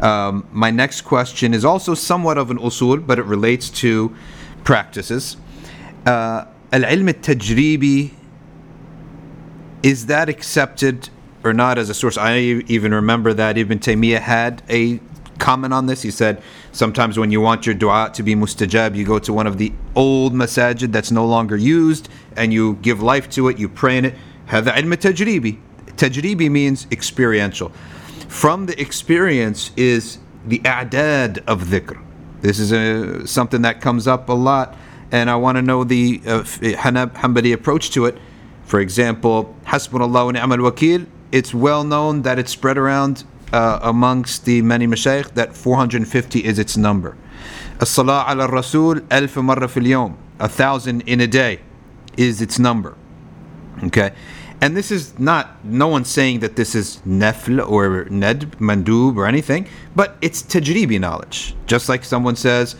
Um, my next question is also somewhat of an usul, but it relates to practices. Uh, al-ilm al-tajribi, is that accepted or not as a source? I even remember that Ibn Taymiyyah had a comment on this. He said sometimes when you want your dua to be mustajab, you go to one of the old masajid that's no longer used and you give life to it, you pray in it. هذا علم تجريبي. Tajribi means experiential. From the experience is the a'dad of dhikr. This is a, something that comes up a lot, and I want to know the uh, Hanbali approach to it. For example, Hasbunallah wa ni'mal wakil, it's well known that it's spread around uh, amongst the many mashayikh that 450 is its number. As-salah ala rasul alf marra fil a thousand in a day is its number. Okay, and this is not, no one's saying that this is nefl or ned, mandub or anything, but it's tajribi knowledge. Just like someone says,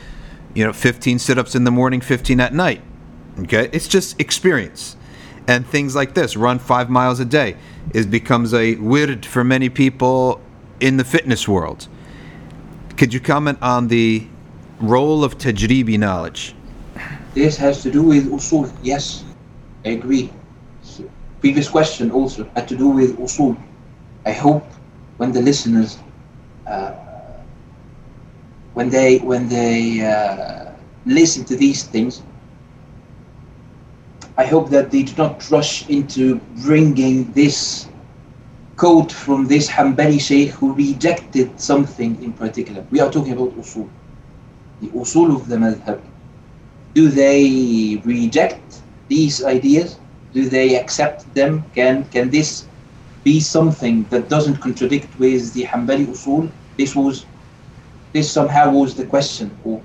you know, 15 sit ups in the morning, 15 at night. Okay? It's just experience. And things like this, run five miles a day, is becomes a wird for many people in the fitness world. Could you comment on the role of tajribi knowledge? This has to do with usul. Yes, I agree previous question also had to do with usul. I hope when the listeners, uh, when they when they uh, listen to these things, I hope that they do not rush into bringing this quote from this Hanbali Sheikh who rejected something in particular. We are talking about usul, the usul of the madhab. Do they reject these ideas? Do they accept them? Can can this be something that doesn't contradict with the Hanbali usul? This was this somehow was the question. Or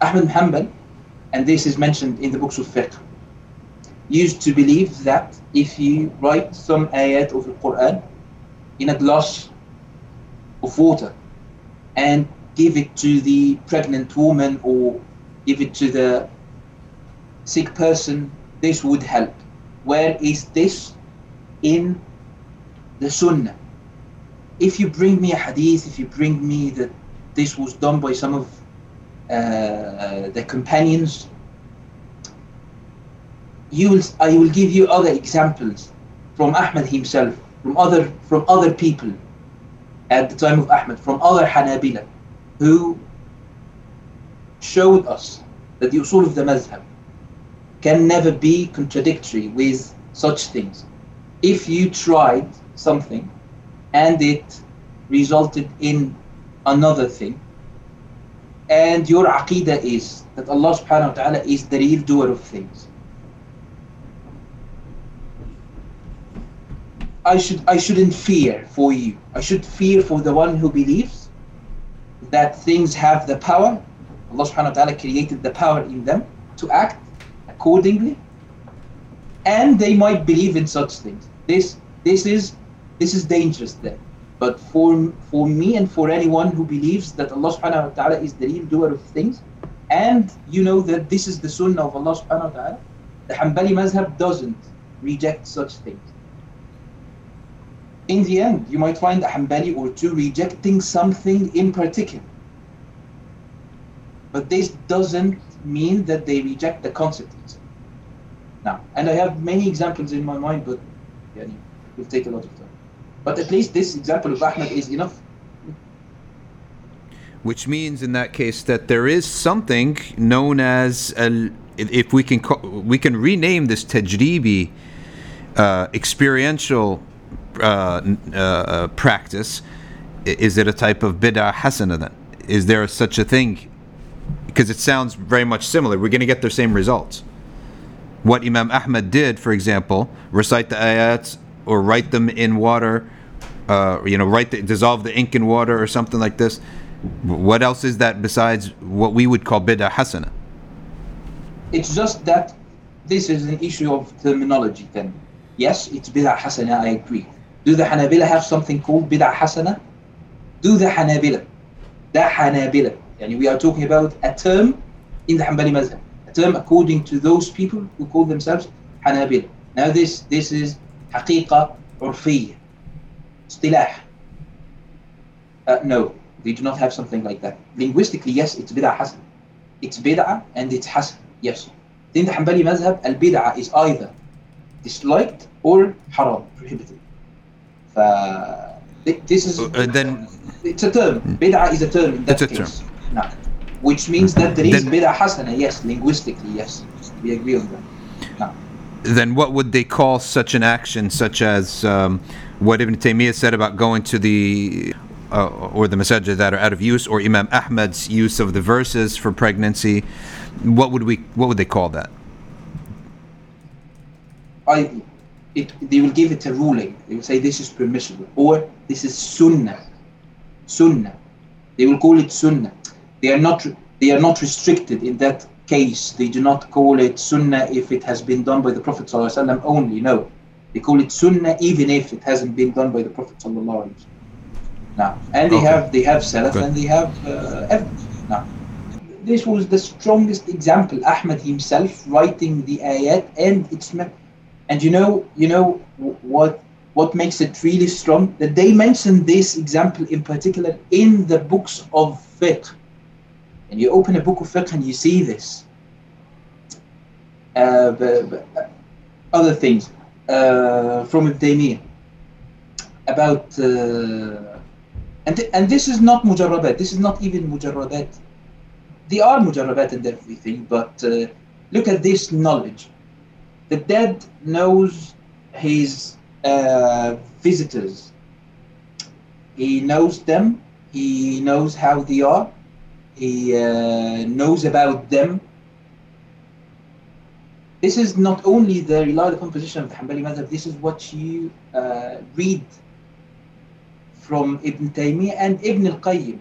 Ahmed Hanbal, and this is mentioned in the books of fiqh, used to believe that if you write some ayat of the Quran in a glass of water and give it to the pregnant woman or give it to the sick person this would help. Where is this in the Sunnah? If you bring me a hadith, if you bring me that this was done by some of uh, the companions, you will, I will give you other examples from Ahmad himself, from other from other people at the time of Ahmad, from other Hanabila, who showed us that the usul of the madhab can never be contradictory with such things. If you tried something and it resulted in another thing, and your aqidah is that Allah subhanahu wa ta'ala is the real doer of things. I should I shouldn't fear for you. I should fear for the one who believes that things have the power. Allah subhanahu wa ta'ala created the power in them to act accordingly and they might believe in such things. This this is this is dangerous then. But for for me and for anyone who believes that Allah subhanahu wa ta'ala is the real doer of things and you know that this is the sunnah of Allah subhanahu wa ta'ala the Hanbali mazhab doesn't reject such things. In the end you might find a Hanbali or two rejecting something in particular. But this doesn't mean that they reject the concept now. And I have many examples in my mind, but yeah, it will take a lot of time. But at least this example of Ahmed is enough. Which means, in that case, that there is something known as a, if we can call, we can rename this tajribi uh, experiential uh, uh, practice. Is it a type of bid'ah hasana then? Is there such a thing because it sounds very much similar. We're going to get the same results. What Imam Ahmad did, for example, recite the ayats or write them in water, uh, you know, write the, dissolve the ink in water or something like this. What else is that besides what we would call bid'ah hasana? It's just that this is an issue of terminology then. Yes, it's bid'ah hasana, I agree. Do the Hanabila have something called bid'ah hasana? Do the Hanabila, the Hanabila, Yani we are talking about a term in the Hanbali Mazhab, a term according to those people who call themselves Hanabil. Now this this is haqiqa urfiyya, istilah. Uh, no, they do not have something like that. Linguistically, yes, it's bid'ah hasan. It's bid'ah and it's hasan, yes. In the Hanbali Mazhab, al-bid'ah is either disliked or haram, prohibited. Uh, this is... Uh, then... It's a term. Bid'ah is a term in that it's a case. Term. Which means that there is bid'ah hasana, yes, linguistically, yes. We agree on that. No. then what would they call such an action, such as um, what Ibn Taymiyyah said about going to the uh, or the masajid that are out of use, or Imam Ahmad's use of the verses for pregnancy? What would we? What would they call that? I, it, they will give it a ruling. They will say this is permissible or this is sunnah. Sunnah. They will call it sunnah. They are not. They are not restricted in that case. They do not call it sunnah if it has been done by the Prophet ﷺ only. No, they call it sunnah even if it hasn't been done by the Prophet ﷺ. Now, and they Okay. have they have salaf Good. and they have uh, evidence. Now, this was the strongest example. Ahmad himself writing the ayat and it's me- and you know you know what what makes it really strong that they mention this example in particular in the books of fiqh and you open a book of fiqh and you see this uh, but, but, uh, other things uh, from Ibn Taymiyyah about uh, and th- and this is not mujarrabat this is not even mujarrabat they are mujarrabat and everything but uh, look at this knowledge the dead knows his uh, visitors. He knows them. He knows how they are. He uh, knows about them. This is not only the relied upon position of the Hanbali madhab, this is what you uh, read from Ibn Taymiyyah and Ibn al-Qayyim,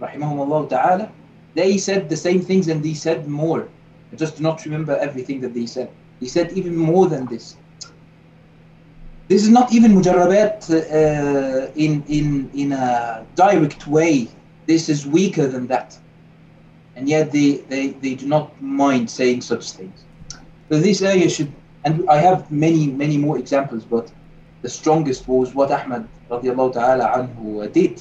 rahimahumullah ta'ala. They said the same things and they said more. I just do not remember everything that they said. He said even more than this. This is not even mujarrabat uh, in, in, in a direct way. This is weaker than that. And yet they, they, they do not mind saying such things. So this area should, and I have many, many more examples, but the strongest was what Ahmad radiallahu did.